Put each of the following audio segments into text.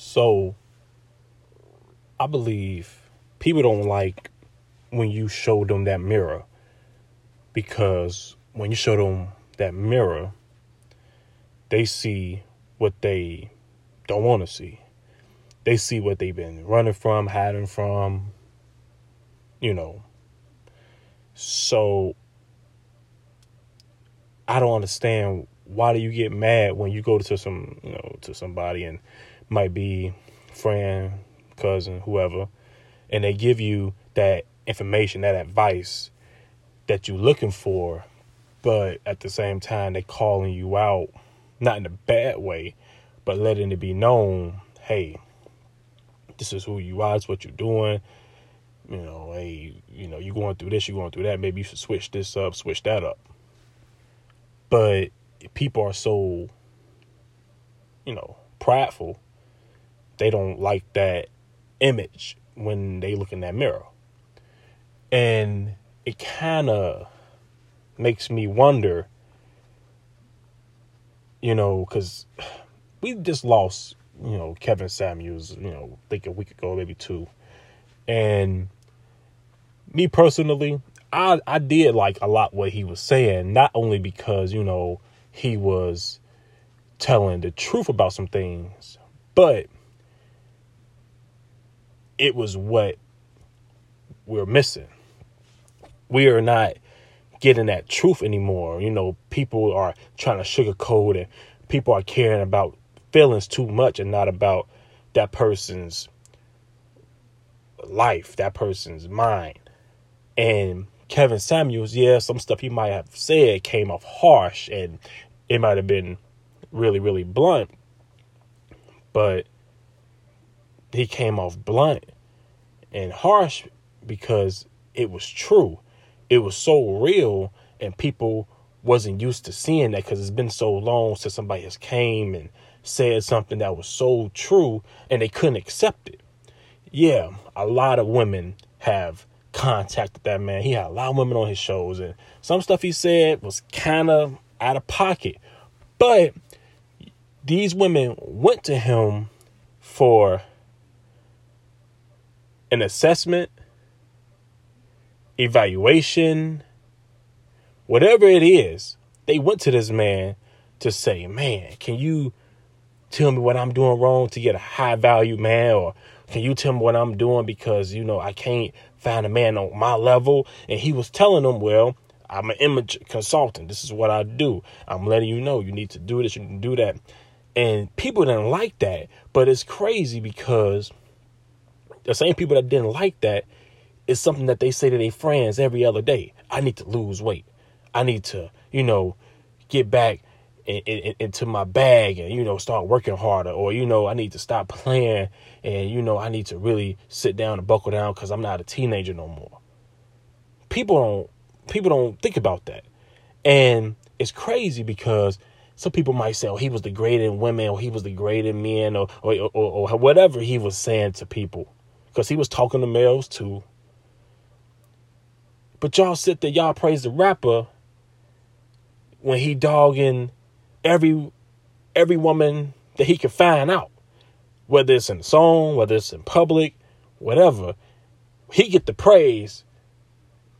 So I believe people don't like when you show them that mirror because when you show them that mirror, they see what they don't want to see. They see what they've been running from, hiding from, you know. So I don't understand why do you get mad when you go to some, you know, to somebody and might be friend, cousin, whoever, and they give you that information, that advice that you're looking for, but at the same time they calling you out, not in a bad way, but letting it be known, hey, this is who you are, it's what you're doing. You know, hey, you know, you're going through this, you're going through that. Maybe you should switch this up, switch that up. But people are so, you know, prideful. They don't like that image when they look in that mirror. And it kind of makes me wonder, you know, because we just lost, you know, Kevin Samuels, you know, I think a week ago, maybe two. And me personally, I I did like a lot what he was saying, not only because, you know, he was telling the truth about some things, but it was what we're missing. We are not getting that truth anymore. You know, people are trying to sugarcoat and people are caring about feelings too much and not about that person's life, that person's mind. And Kevin Samuels, yeah, some stuff he might have said came off harsh and it might have been really, really blunt, but he came off blunt and harsh because it was true. It was so real and people wasn't used to seeing that because it's been so long since somebody has came and said something that was so true and they couldn't accept it. Yeah, a lot of women have contacted that man. He had a lot of women on his shows and some stuff he said was kind of out of pocket. But these women went to him for an assessment, evaluation, whatever it is. They went to this man to say, Man, can you tell me what I'm doing wrong to get a high value man? Or can you tell me what I'm doing because, you know, I can't find a man on my level? And he was telling them, Well, I'm an image consultant. This is what I do. I'm letting you know you need to do this, you can do that. And people didn't like that. But it's crazy because the same people that didn't like that is something that they say to their friends every other day. I need to lose weight. I need to, you know, get back in, in, into my bag and, you know, start working harder. Or, you know, I need to stop playing and, you know, I need to really sit down and buckle down because I'm not a teenager no more. People don't people don't think about that. And it's crazy because some people might say, oh, he was degrading women or he was degrading men or, or, or, or whatever he was saying to people because he was talking to males too. But y'all sit there, y'all praise the rapper when he dogging every every woman that he can find out, whether it's in a song, whether it's in public, whatever. He get the praise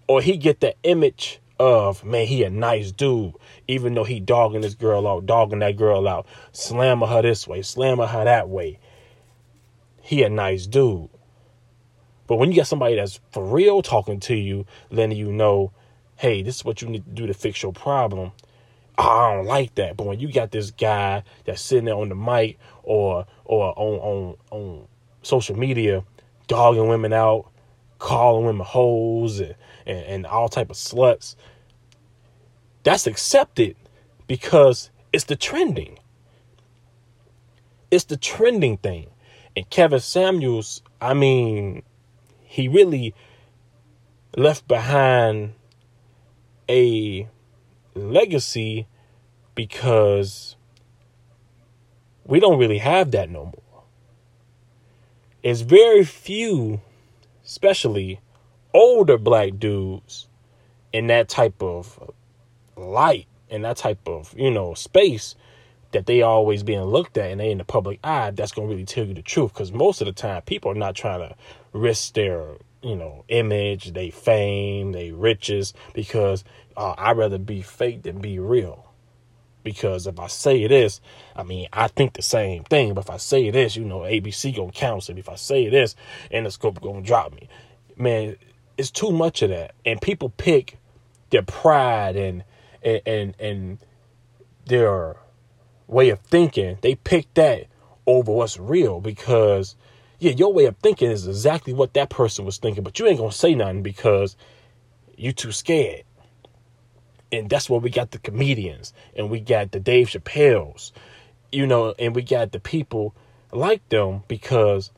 or he get the image of man, he a nice dude, even though he dogging this girl out, dogging that girl out, slamming her this way, slamming her that way. He a nice dude. But when you got somebody that's for real talking to you, letting you know, hey, this is what you need to do to fix your problem. I don't like that. But when you got this guy that's sitting there on the mic or or on on on social media dogging women out, calling women hoes and, and, and all type of sluts. That's accepted because it's the trending. It's the trending thing. And Kevin Samuels, I mean, he really left behind a legacy because we don't really have that no more. It's very few especially older black dudes in that type of light in that type of you know space that they always being looked at and they in the public eye, that's gonna really tell you the truth. Because most of the time, people are not trying to risk their you know image, they fame, they riches because uh, I'd rather be fake than be real. Because if I say this, I mean I think the same thing. But if I say this, you know ABC gonna cancel me. If I say this, Interscope gonna drop me. Man, it's too much of that, and people pick their pride and and and, and their way of thinking, they pick that over what's real because yeah, your way of thinking is exactly what that person was thinking, but you ain't gonna say nothing because you too scared. And that's where we got the comedians and we got the Dave Chappelle's, you know, and we got the people like them because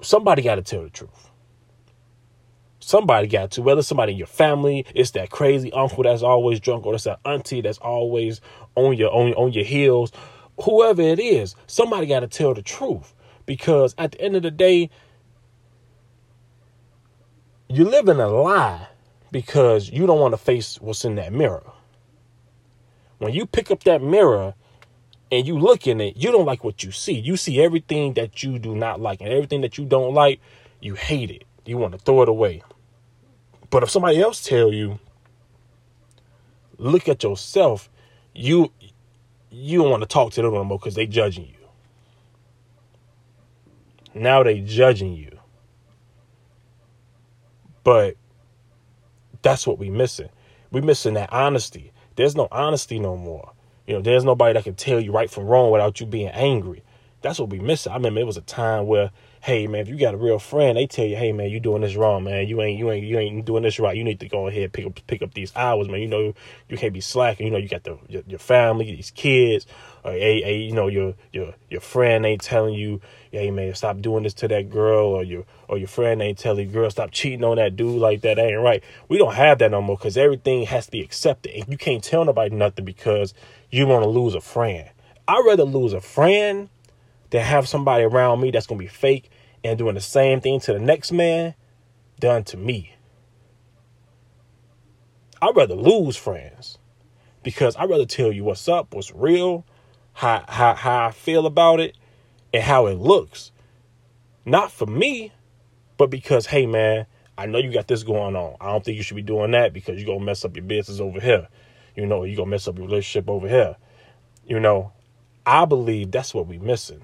somebody got to tell the truth. Somebody got to, whether somebody in your family, it's that crazy uncle that's always drunk, or it's that auntie that's always on your on, on your heels. Whoever it is, somebody got to tell the truth. Because at the end of the day, you live in a lie because you don't want to face what's in that mirror. When you pick up that mirror and you look in it, you don't like what you see. You see everything that you do not like, and everything that you don't like, you hate it. You want to throw it away. But if somebody else tell you, look at yourself, you you don't want to talk to them no more because they judging you. Now they judging you. But that's what we missing. We missing that honesty. There's no honesty no more. You know, there's nobody that can tell you right from wrong without you being angry. That's what we missing. I remember it was a time where hey man, if you got a real friend, they tell you, hey man, you doing this wrong, man. You ain't you ain't you ain't doing this right. You need to go ahead pick up pick up these hours, man. You know you can't be slacking. You know you got the your, your family, these kids, or hey, hey, you know your your your friend ain't telling you, hey man, stop doing this to that girl, or your or your friend ain't telling you, girl, stop cheating on that dude like that. Ain't right. We don't have that no more because everything has to be accepted, and you can't tell nobody nothing because you want to lose a friend. I'd rather lose a friend than have somebody around me that's gonna be fake and doing the same thing to the next man done to me. I'd rather lose friends because I'd rather tell you what's up, what's real, how, how, how I feel about it, and how it looks. Not for me, but because, hey, man, I know you got this going on. I don't think you should be doing that because you're going to mess up your business over here. You know, you're going to mess up your relationship over here. You know, I believe that's what we're missing.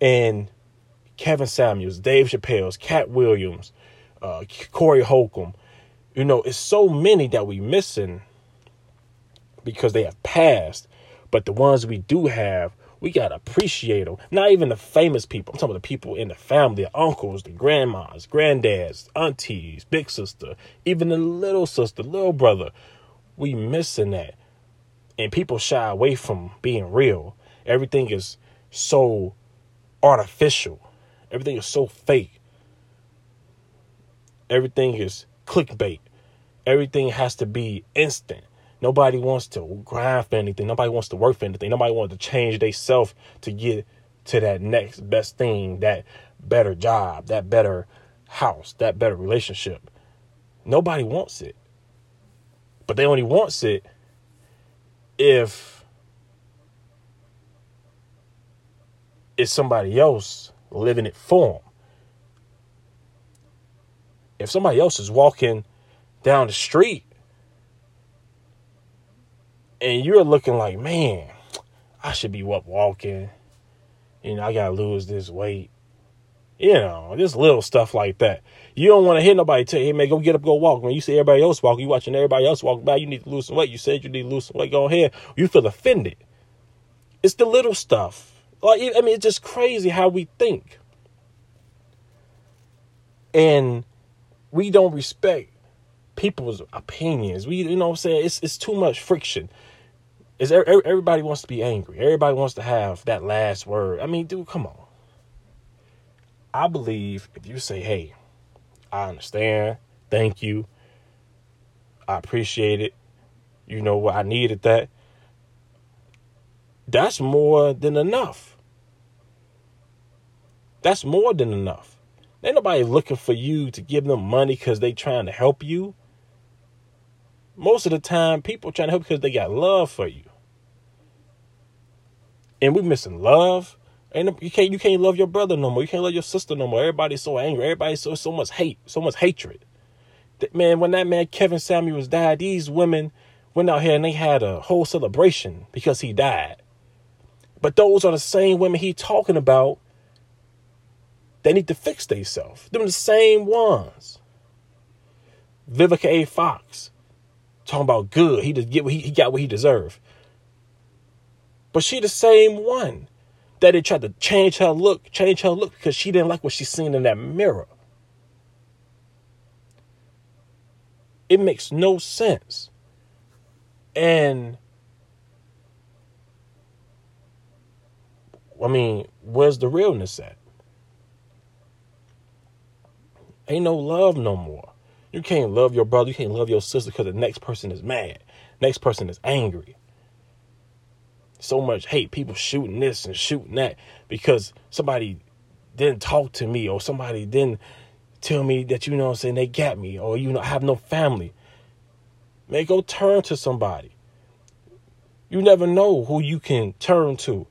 And Kevin Samuels, Dave Chappelle's, Katt Williams, uh, Corey Holcomb. You know, it's so many that we missing because they have passed. But the ones we do have, we gotta appreciate them. Not even the famous people. I'm talking about the people in the family, the uncles, the grandmas, granddads, aunties, big sister, even the little sister, little brother. We missing that. And people shy away from being real. Everything is so artificial. Everything is so fake. Everything is clickbait. Everything has to be instant. Nobody wants to grind for anything. Nobody wants to work for anything. Nobody wants to change their self to get to that next best thing, that better job, that better house, that better relationship. Nobody wants it. But they only wants it if it's somebody else living it for them. If somebody else is walking down the street and you're looking like, man, I should be up walking. You know, I gotta lose this weight. You know, just little stuff like that. You don't want to hear nobody tell you, hey man, go get up, go walk. When you see everybody else walk, you watching everybody else walk by, you need to lose some weight. You said you need to lose some weight, go ahead. You feel offended. It's the little stuff. Like I mean, it's just crazy how we think and we don't respect people's opinions. We, you know, what I'm saying it's it's too much friction. Is everybody wants to be angry? Everybody wants to have that last word. I mean, dude, come on. I believe if you say, "Hey, I understand. Thank you. I appreciate it. You know what? I needed that." That's more than enough. That's more than enough. Ain't nobody looking for you to give them money because they trying to help you. Most of the time, people trying to help because they got love for you. and we missing love. And you can't you can't love your brother no more. You can't love your sister no more. Everybody's so angry. Everybody's so so much hate, so much hatred. That man, when that man Kevin Samuels died, these women went out here and they had a whole celebration because he died. But those are the same women he talking about. They need to fix themselves. Them the same ones. Vivica A. Fox talking about good. He just get what he, he got what he deserved. But she the same one that they tried to change her look, change her look because she didn't like what she seen in that mirror. It makes no sense. And I mean, where's the realness at? Ain't no love no more. You can't love your brother, you can't love your sister because the next person is mad. Next person is angry. So much hate, people shooting this and shooting that because somebody didn't talk to me or somebody didn't tell me that you know I'm saying they got me or you know I have no family. May go turn to somebody. You never know who you can turn to.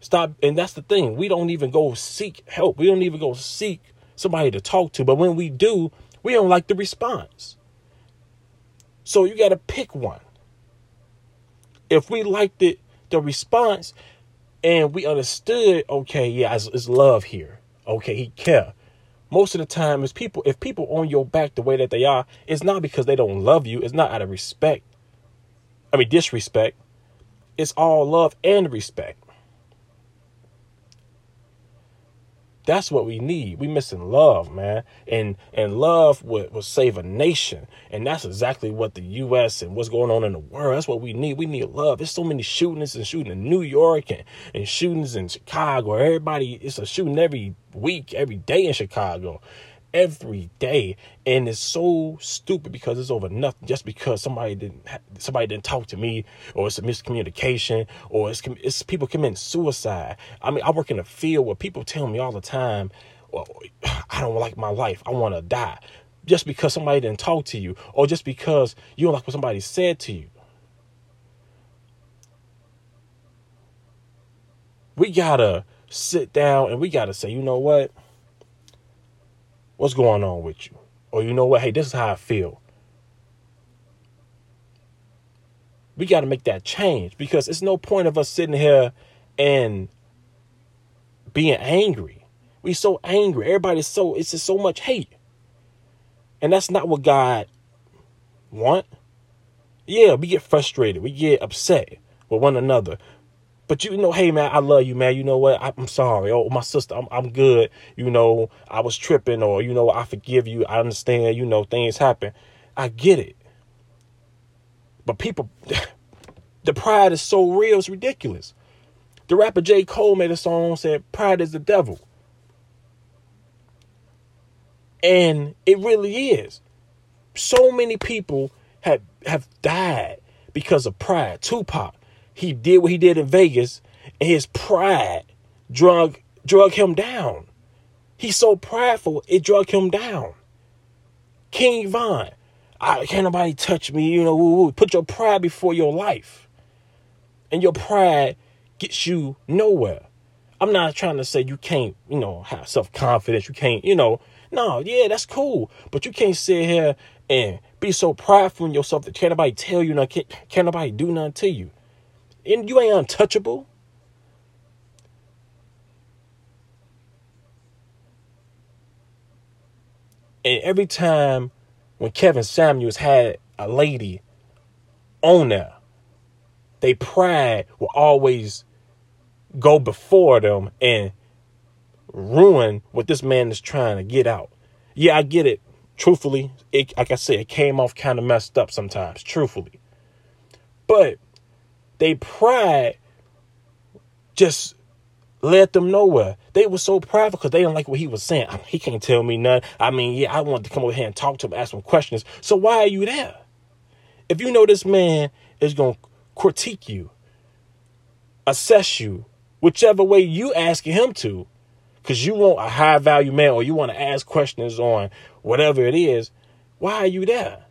Stop and that's the thing. We don't even go seek help. We don't even go seek somebody to talk to. But when we do, we don't like the response. So you got to pick one. If we liked it, the response, and we understood, okay, yeah, it's, it's love here. Okay, he care. Most of the time, is people. If people on your back the way that they are, it's not because they don't love you. It's not out of respect. I mean disrespect. It's all love and respect. That's what we need. We missing love, man. And and love would, would save a nation. And that's exactly what the US and what's going on in the world. That's what we need. We need love. There's so many shootings and shooting in New York and, and shootings in Chicago. Everybody it's a shooting every week, every day in Chicago every day and it's so stupid because it's over nothing. Just because somebody didn't somebody didn't talk to me or it's a miscommunication or it's it's people committing suicide. I mean i work in a field where people tell me all the time well, i don't like my life. I want to die. Just because somebody didn't talk to you or just because you don't like what somebody said to you. We gotta sit down and we gotta say you know what What's going on with you? Or you know what? Hey, this is how I feel. We got to make that change because it's no point of us sitting here and being angry. We so angry. Everybody's so it's just so much hate. And that's not what God want. Yeah, we get frustrated. We get upset with one another. But you know, hey man, I love you, man. You know what? I'm sorry. Oh, my sister, I'm I'm good. You know, I was tripping, or you know, I forgive you. I understand. You know, things happen. I get it. But people, the pride is so real, it's ridiculous. The rapper J. Cole made a song said, "Pride is the devil," and it really is. So many people have have died because of pride. Tupac he did what he did in Vegas, and his pride drug drug him down. He's so prideful, it drug him down. King Von, I can't nobody touch me, you know, woo, woo. put your pride before your life. And your pride gets you nowhere. I'm not trying to say you can't, you know, have self confidence. You can't, you know, no, yeah, that's cool. But you can't sit here and be so prideful in yourself that can't nobody tell you nothing, can't, can't nobody do nothing to you and you ain't untouchable. And every time when Kevin Samuels had a lady on there, they pride will always go before them and ruin what this man is trying to get out. Yeah, I get it. Truthfully, it, like I said, it came off kind of messed up sometimes, truthfully. But they pride just led them nowhere. They were so prideful because they didn't like what he was saying. I mean, he can't tell me nothing. I mean, yeah, I wanted to come over here and talk to him, ask him questions. So why are you there? If you know this man is going to critique you, assess you, whichever way you asking him to, because you want a high value man or you want to ask questions on whatever it is, why are you there?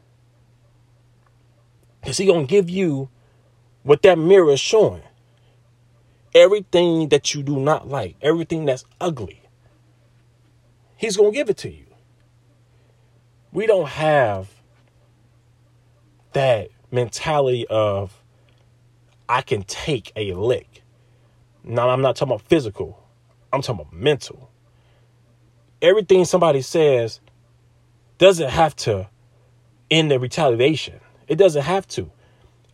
Because he going to give you what that mirror is showing. Everything that you do not like, everything that's ugly, he's going to give it to you. We don't have that mentality of I can take a lick. Now, I'm not talking about physical, I'm talking about mental. Everything somebody says doesn't have to end the retaliation. It doesn't have to.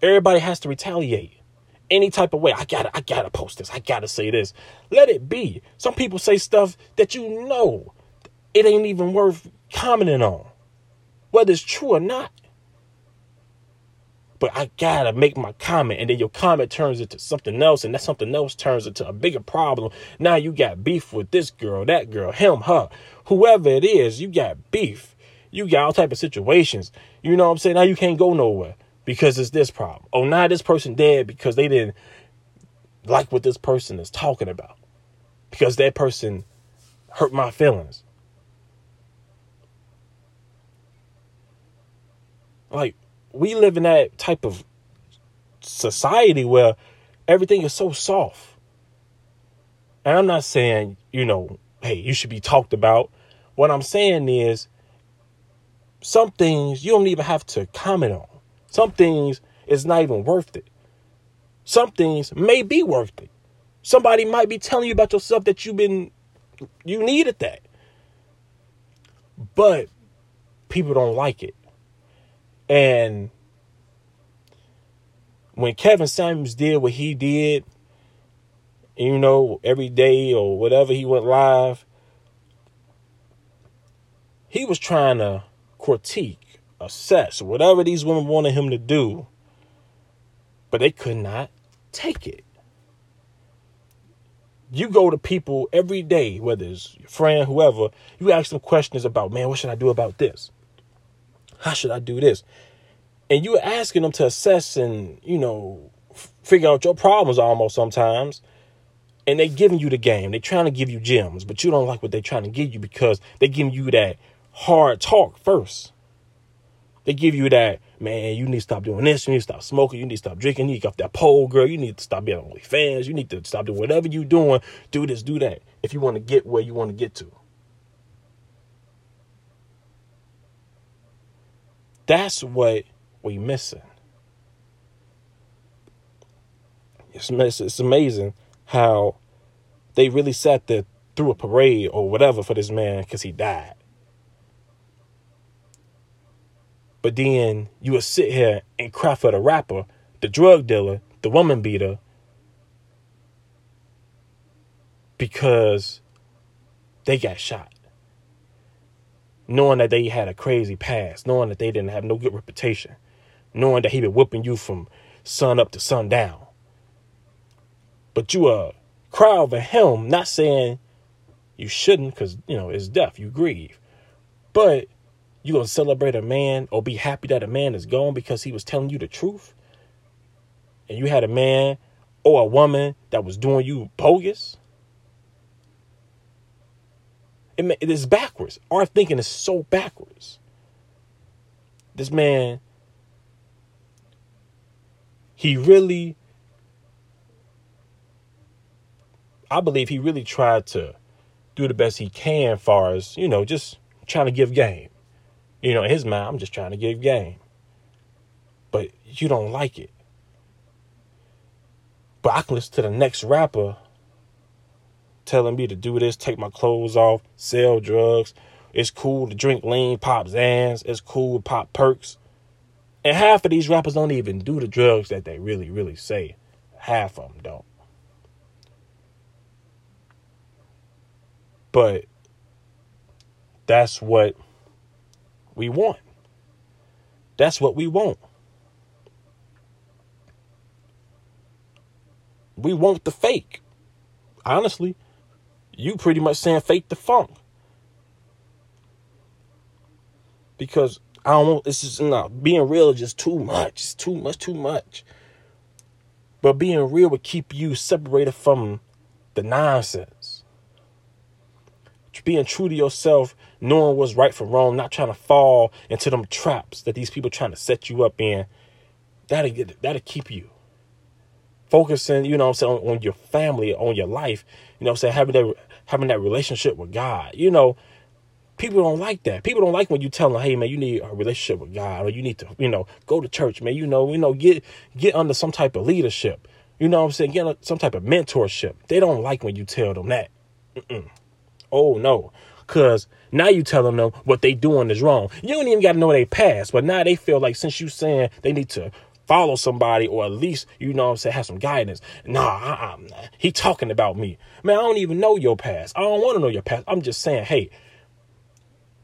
Everybody has to retaliate any type of way. I gotta, I gotta post this. I gotta say this. Let it be. Some people say stuff that you know it ain't even worth commenting on, whether it's true or not but I gotta make my comment, and then your comment turns into something else, and that something else turns into a bigger problem. Now you got beef with this girl, that girl, him, her, whoever it is. You got beef. You got all type of situations. You know what I'm saying? Now you can't go nowhere because it's this problem. Oh, now this person dead because they didn't like what this person is talking about because that person hurt my feelings. Like we live in that type of society where everything is so soft. And I'm not saying, you know, hey, you should be talked about. What I'm saying is some things you don't even have to comment on. Some things is not even worth it. Some things may be worth it. Somebody might be telling you about yourself that you've been you needed that. But people don't like it. And when Kevin Samuels did what he did, you know, every day or whatever he went live, he was trying to critique, assess whatever these women wanted him to do, but they could not take it. You go to people every day, whether it's your friend, whoever, you ask them questions about, man, what should I do about this? How should I do this? And you're asking them to assess and, you know, figure out your problems almost sometimes. And they giving you the game. They trying to give you gems, but you don't like what they trying to give you because they giving you that hard talk first. They give you that, man, you need to stop doing this. You need to stop smoking. You need to stop drinking. You need to get off that pole, girl. You need to stop being on OnlyFans. You need to stop doing whatever you're doing. Do this, do that. If you want to get where you want to get to. That's what we missing. It's, it's amazing how they really sat there through a parade or whatever for this man because he died. But then you would sit here and cry for the rapper, the drug dealer, the woman beater, because they got shot knowing that they had a crazy past, knowing that they didn't have no good reputation, knowing that he been whipping you from sun up to sundown. But you uh cry over him, not saying you shouldn't, because you know it's death, you grieve. But you gonna celebrate a man or be happy that a man is gone because he was telling you the truth? And you had a man or a woman that was doing you bogus? It, it is backwards. Our thinking is so backwards. This man, he really, I believe he really tried to do the best he can, far as you know, just trying to give game. You know, in his mind, I'm just trying to give game. But you don't like it. But I can listen to the next rapper telling me to do this, take my clothes off, sell drugs. It's cool to drink lean, pop Xans. It's cool to pop perks. And half of these rappers don't even do the drugs that they really, really say. Half of them don't. But that's what we want. That's what we want. We want the fake. Honestly, you pretty much saying fake the funk. Because I don't want it's just not being real is just too much. It's too much, too much. But being real would keep you separated from the nonsense. Being true to yourself, knowing what's right from wrong, not trying to fall into them traps that these people trying to set you up in, that'll get that'll keep you focusing, you know I'm saying, on, on, your family, on your life, you know I'm saying, having that having that relationship with God. You know, people don't like that. People don't like when you tell them, hey man, you need a relationship with God or you need to, you know, go to church, man. You know, you know, get get under some type of leadership. You know I'm saying? Get some type of mentorship. They don't like when you tell them that. Mm-mm. Oh no. Cause now you telling them what they doing is wrong. You don't even got to know they past, but now they feel like since you saying they need to follow somebody or at least, you know I'm saying, have some guidance. Nah, uh-uh, he talking about me. Man, I don't even know your past. I don't want to know your past. I'm just saying, hey,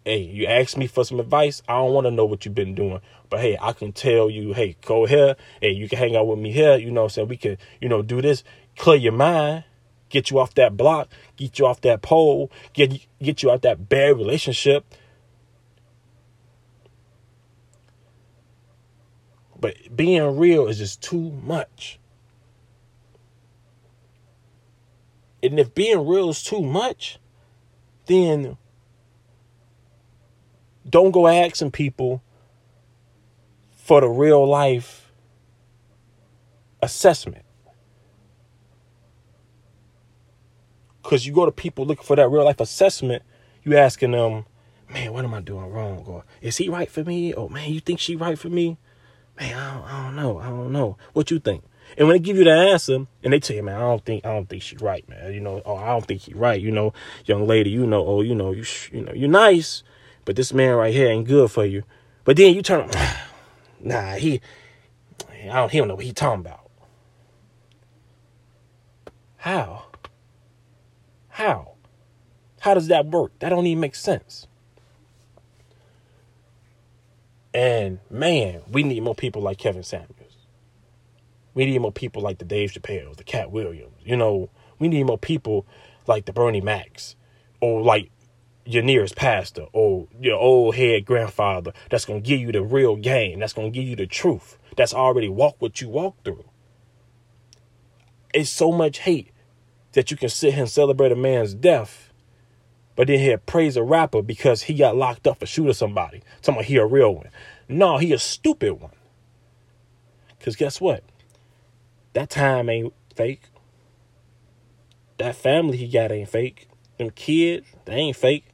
hey, you ask me for some advice. I don't want to know what you've been doing. But hey, I can tell you, hey, go here. Hey, you can hang out with me here. You know I'm saying? We can, you know, do this. Clear your mind get you off that block, get you off that pole, get get you out that bad relationship. But being real is just too much. And if being real is too much, then don't go asking people for the real life assessment. Because you go to people looking for that real life assessment, you asking them, man, what am I doing wrong? Or is he right for me? Or man, you think she right for me? Man, I don't, I don't know. I don't know. What you think? And when they give you the answer, and they tell you, man, I don't think, I don't think she's right, man. You know, oh, I don't think he's right. You know, young lady, you know, oh, you know, you, you know, you're nice, but this man right here ain't good for you. But then you turn, nah, he, I don't, he don't know what he talking about. How? How? How does that work? That don't even make sense. And man, we need more people like Kevin Samuels. We need more people like the Dave Chappelle, the Katt Williams. You know, we need more people like the Bernie Macs or like your nearest pastor or your old head grandfather that's going to give you the real game, that's going to give you the truth, that's already walked what you walked through. It's so much hate that you can sit here and celebrate a man's death, but then here praise a rapper because he got locked up for shooting somebody. About he a real one. No, he a stupid one. Cause guess what? That time ain't fake. That family he got ain't fake. Them kids, they ain't fake.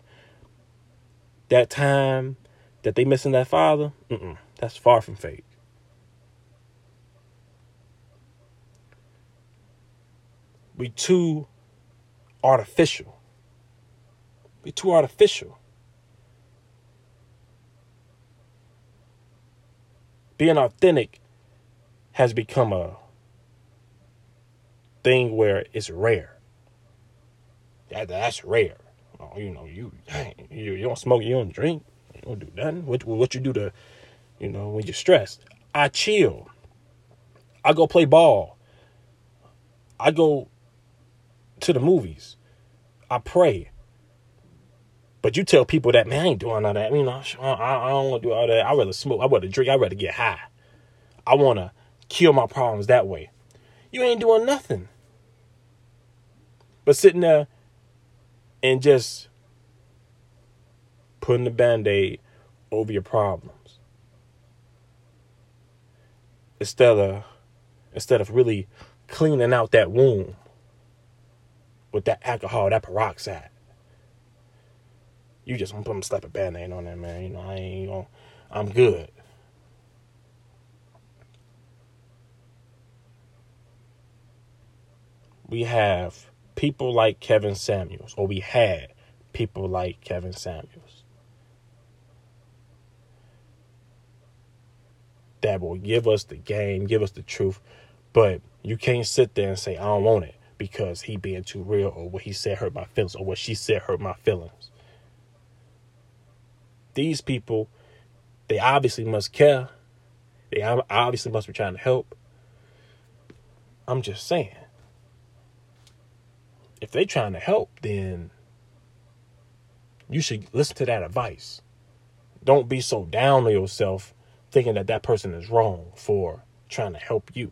That time that they missing that father, that's far from fake. We too artificial. We too artificial. Being authentic has become a thing where it's rare. That, that's rare. Oh, you know, you, you you don't smoke, you don't drink, you don't do nothing. What what you do to, you know, when you're stressed? I chill. I go play ball. I go to the movies. I pray. But you tell people that, man, I ain't doing all that. You know, I, I don't want to do all that. I rather smoke. I rather drink. I rather get high. I want to kill my problems that way. You ain't doing nothing. But sitting there and just putting the band aid over your problems. Instead of instead of really cleaning out that wound with that alcohol, that peroxide. You just to put them slap a band-aid on that, man. You know, I ain't gonna, I'm good. We have people like Kevin Samuels, or we had people like Kevin Samuels. That will give us the game, give us the truth, but you can't sit there and say, I don't want it because he being too real or what he said hurt my feelings or what she said hurt my feelings. These people, they obviously must care. They obviously must be trying to help. I'm just saying. If they trying to help, then you should listen to that advice. Don't be so down on yourself thinking that that person is wrong for trying to help you.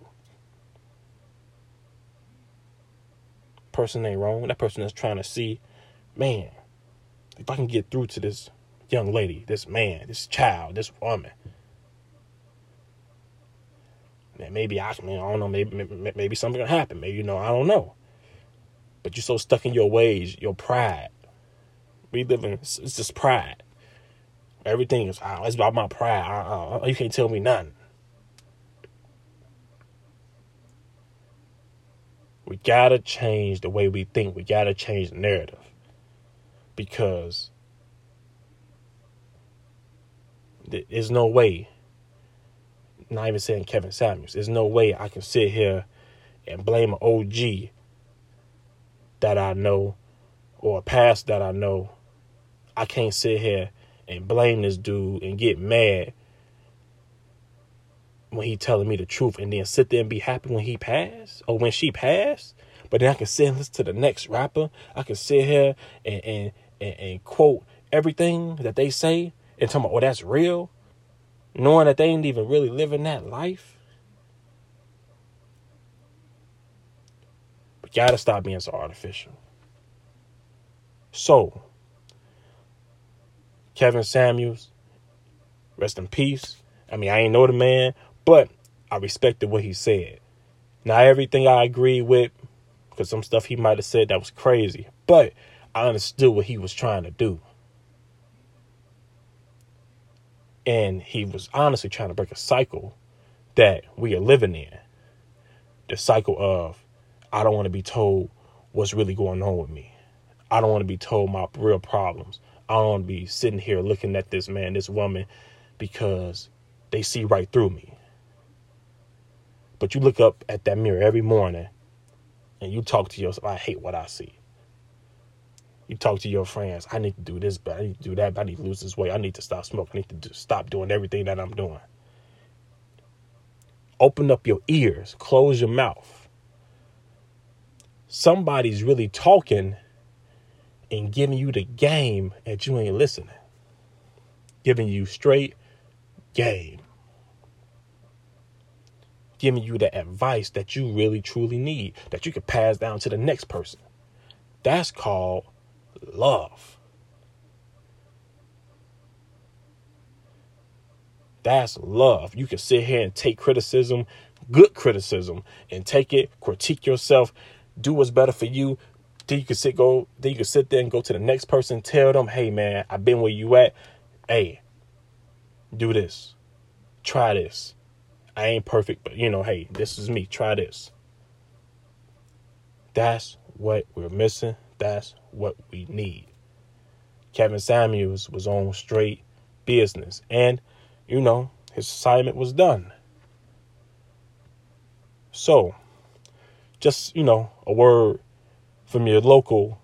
Person ain't wrong. That person is trying to see, man, if I can get through to this young lady, this man, this child, this woman. maybe I, I don't know, maybe maybe something gonna happen. Maybe you know, I don't know. But you're so stuck in your ways, your pride. We live in it's just pride. Everything is oh, it's about my pride. Uh, uh, you can't tell me nothing. We gotta change the way we think. We gotta change the narrative because there's no way. Not even saying Kevin Samuels. There's no way I can sit here and blame an OG that I know or a past that I know. I can't sit here and blame this dude and get mad when he telling me the truth and then sit there and be happy when he passed or when she passed. But then I can and listen to the next rapper. I can sit here and and, and, and quote everything that they say and talk about, oh, that's real. Knowing that they ain't even really living that life. We gotta stop being so artificial. So, Kevin Samuels, rest in peace. I mean, I ain't know the man, but I respected what he said. Not everything I agree with, because some stuff he might have said that was crazy, but I understood what he was trying to do. And he was honestly trying to break a cycle that we are living in. The cycle of, I don't want to be told what's really going on with me. I don't want to be told my real problems. I don't want to be sitting here looking at this man, this woman, because they see right through me. But you look up at that mirror every morning and you talk to yourself, I hate what I see. You talk to your friends, I need to do this, but I need to do that, I need to lose this weight. I need to stop smoking. I need to do, stop doing everything that I'm doing. Open up your ears, close your mouth. Somebody's really talking and giving you the game and you ain't listening. Giving you straight game giving you the advice that you really truly need, that you can pass down to the next person. That's called love. That's love. You can sit here and take criticism, good criticism, and take it, critique yourself, do what's better for you. Then you can sit go. Then you can sit there and go to the next person, tell them, "Hey, man, I've been where you at. Hey, do this, try this. I ain't perfect, but you know, hey, this is me. Try this. That's what we're missing. That's what we need. Kevin Samuels was on straight business. And, you know, his assignment was done. So, just, you know, a word from your local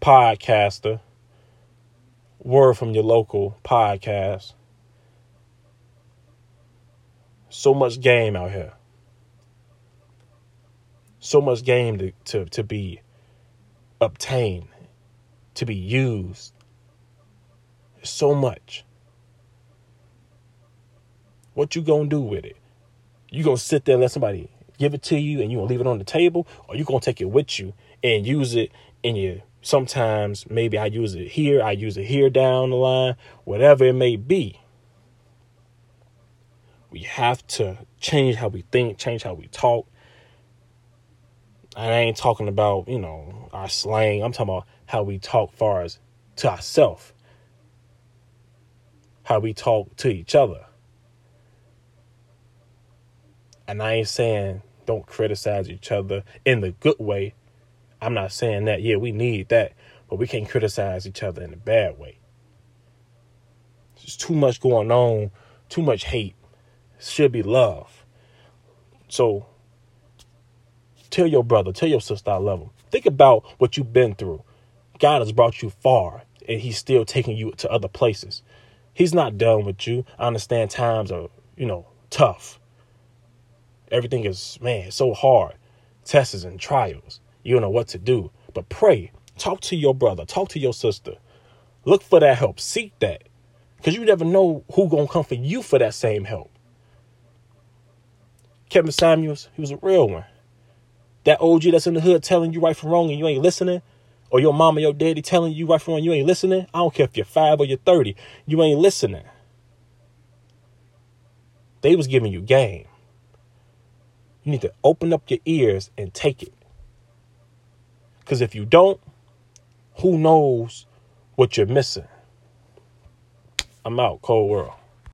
podcaster, word from your local podcast so much game out here. So much game to, to, to be obtained, to be used. So much. What you gonna do with it? You gonna sit there and let somebody give it to you and you gonna leave it on the table, or you gonna take it with you and use it in your sometimes maybe I use it here, I use it here down the line, whatever it may be. We have to change how we think, change how we talk. I ain't talking about, you know, our slang. I'm talking about how we talk far as to ourselves. How we talk to each other. And I ain't saying don't criticize each other in the good way. I'm not saying that. Yeah, we need that. But we can't criticize each other in a bad way. There's too much going on, too much hate, should be love. So tell your brother, tell your sister I love them. Think about what you've been through. God has brought you far and he's still taking you to other places. He's not done with you. I understand times are, you know, tough. Everything is, man, so hard. Tests and trials. You don't know what to do. But pray. Talk to your brother. Talk to your sister. Look for that help. Seek that. Because you never know who gonna come for you for that same help. Kevin Samuels, he was a real one. That OG that's in the hood telling you right from wrong and you ain't listening, or your mama, your daddy telling you right from wrong, you ain't listening. I don't care if you're five or you're 30, you ain't listening. They was giving you game. You need to open up your ears and take it. Because if you don't, who knows what you're missing? I'm out, cold world.